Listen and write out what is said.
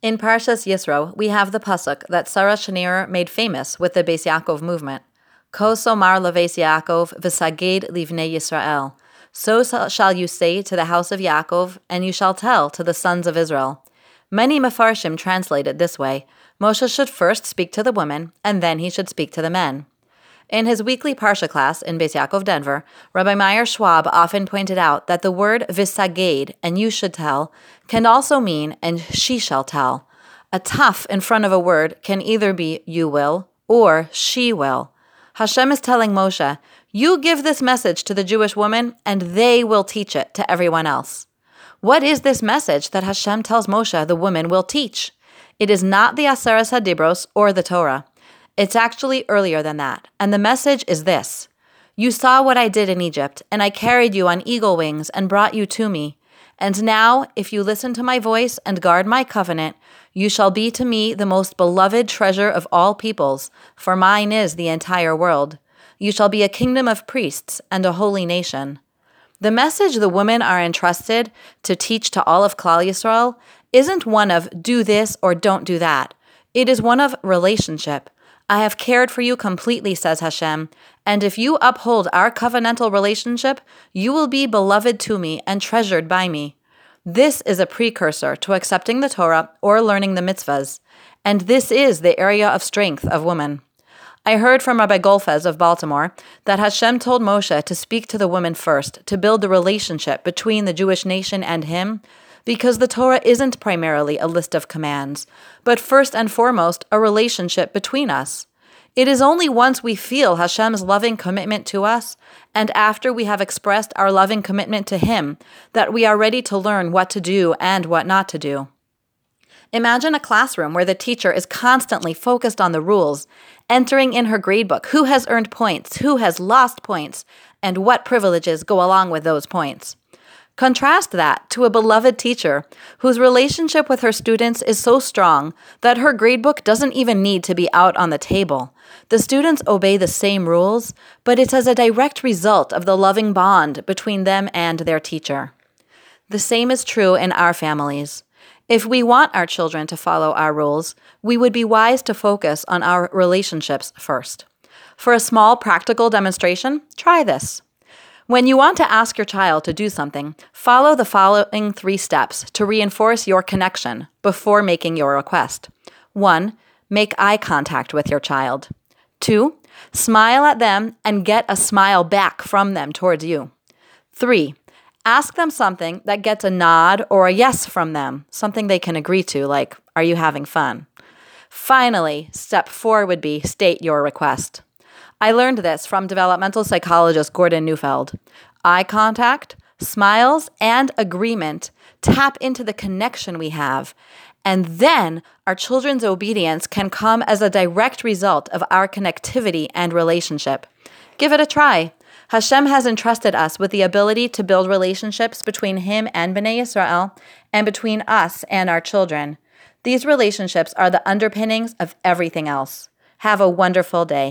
In Parshas Yisro, we have the pasuk that Sarah Schenirer made famous with the Beis Yaakov movement. Ko somar leves Yaakov v'saged livnei Yisrael. So shall you say to the house of Yaakov, and you shall tell to the sons of Israel. Many Mefarshim translate it this way Moshe should first speak to the women, and then he should speak to the men. In his weekly Parsha class in Beis Yaakov, Denver, Rabbi Meyer Schwab often pointed out that the word visaged, and you should tell, can also mean and she shall tell. A taf in front of a word can either be you will or she will. Hashem is telling Moshe, you give this message to the Jewish woman, and they will teach it to everyone else. What is this message that Hashem tells Moshe the woman will teach? It is not the Aseres Hadibros or the Torah. It's actually earlier than that, and the message is this You saw what I did in Egypt, and I carried you on eagle wings and brought you to me. And now, if you listen to my voice and guard my covenant, you shall be to me the most beloved treasure of all peoples, for mine is the entire world. You shall be a kingdom of priests and a holy nation. The message the women are entrusted to teach to all of Klal Yisrael isn't one of do this or don't do that. It is one of relationship, I have cared for you completely, says Hashem, and if you uphold our covenantal relationship, you will be beloved to me and treasured by me. This is a precursor to accepting the Torah or learning the mitzvahs, and this is the area of strength of woman. I heard from Rabbi Golfez of Baltimore that Hashem told Moshe to speak to the women first to build the relationship between the Jewish nation and him because the Torah isn't primarily a list of commands, but first and foremost, a relationship between us. It is only once we feel Hashem's loving commitment to us, and after we have expressed our loving commitment to Him, that we are ready to learn what to do and what not to do. Imagine a classroom where the teacher is constantly focused on the rules, entering in her gradebook who has earned points, who has lost points, and what privileges go along with those points. Contrast that to a beloved teacher whose relationship with her students is so strong that her gradebook doesn't even need to be out on the table. The students obey the same rules, but it's as a direct result of the loving bond between them and their teacher. The same is true in our families. If we want our children to follow our rules, we would be wise to focus on our relationships first. For a small practical demonstration, try this. When you want to ask your child to do something, follow the following three steps to reinforce your connection before making your request. 1. Make eye contact with your child. 2. Smile at them and get a smile back from them towards you. 3. Ask them something that gets a nod or a yes from them, something they can agree to, like, Are you having fun? Finally, step 4 would be state your request. I learned this from developmental psychologist Gordon Neufeld. Eye contact, smiles, and agreement tap into the connection we have. And then our children's obedience can come as a direct result of our connectivity and relationship. Give it a try. Hashem has entrusted us with the ability to build relationships between Him and Bnei Israel and between us and our children. These relationships are the underpinnings of everything else. Have a wonderful day.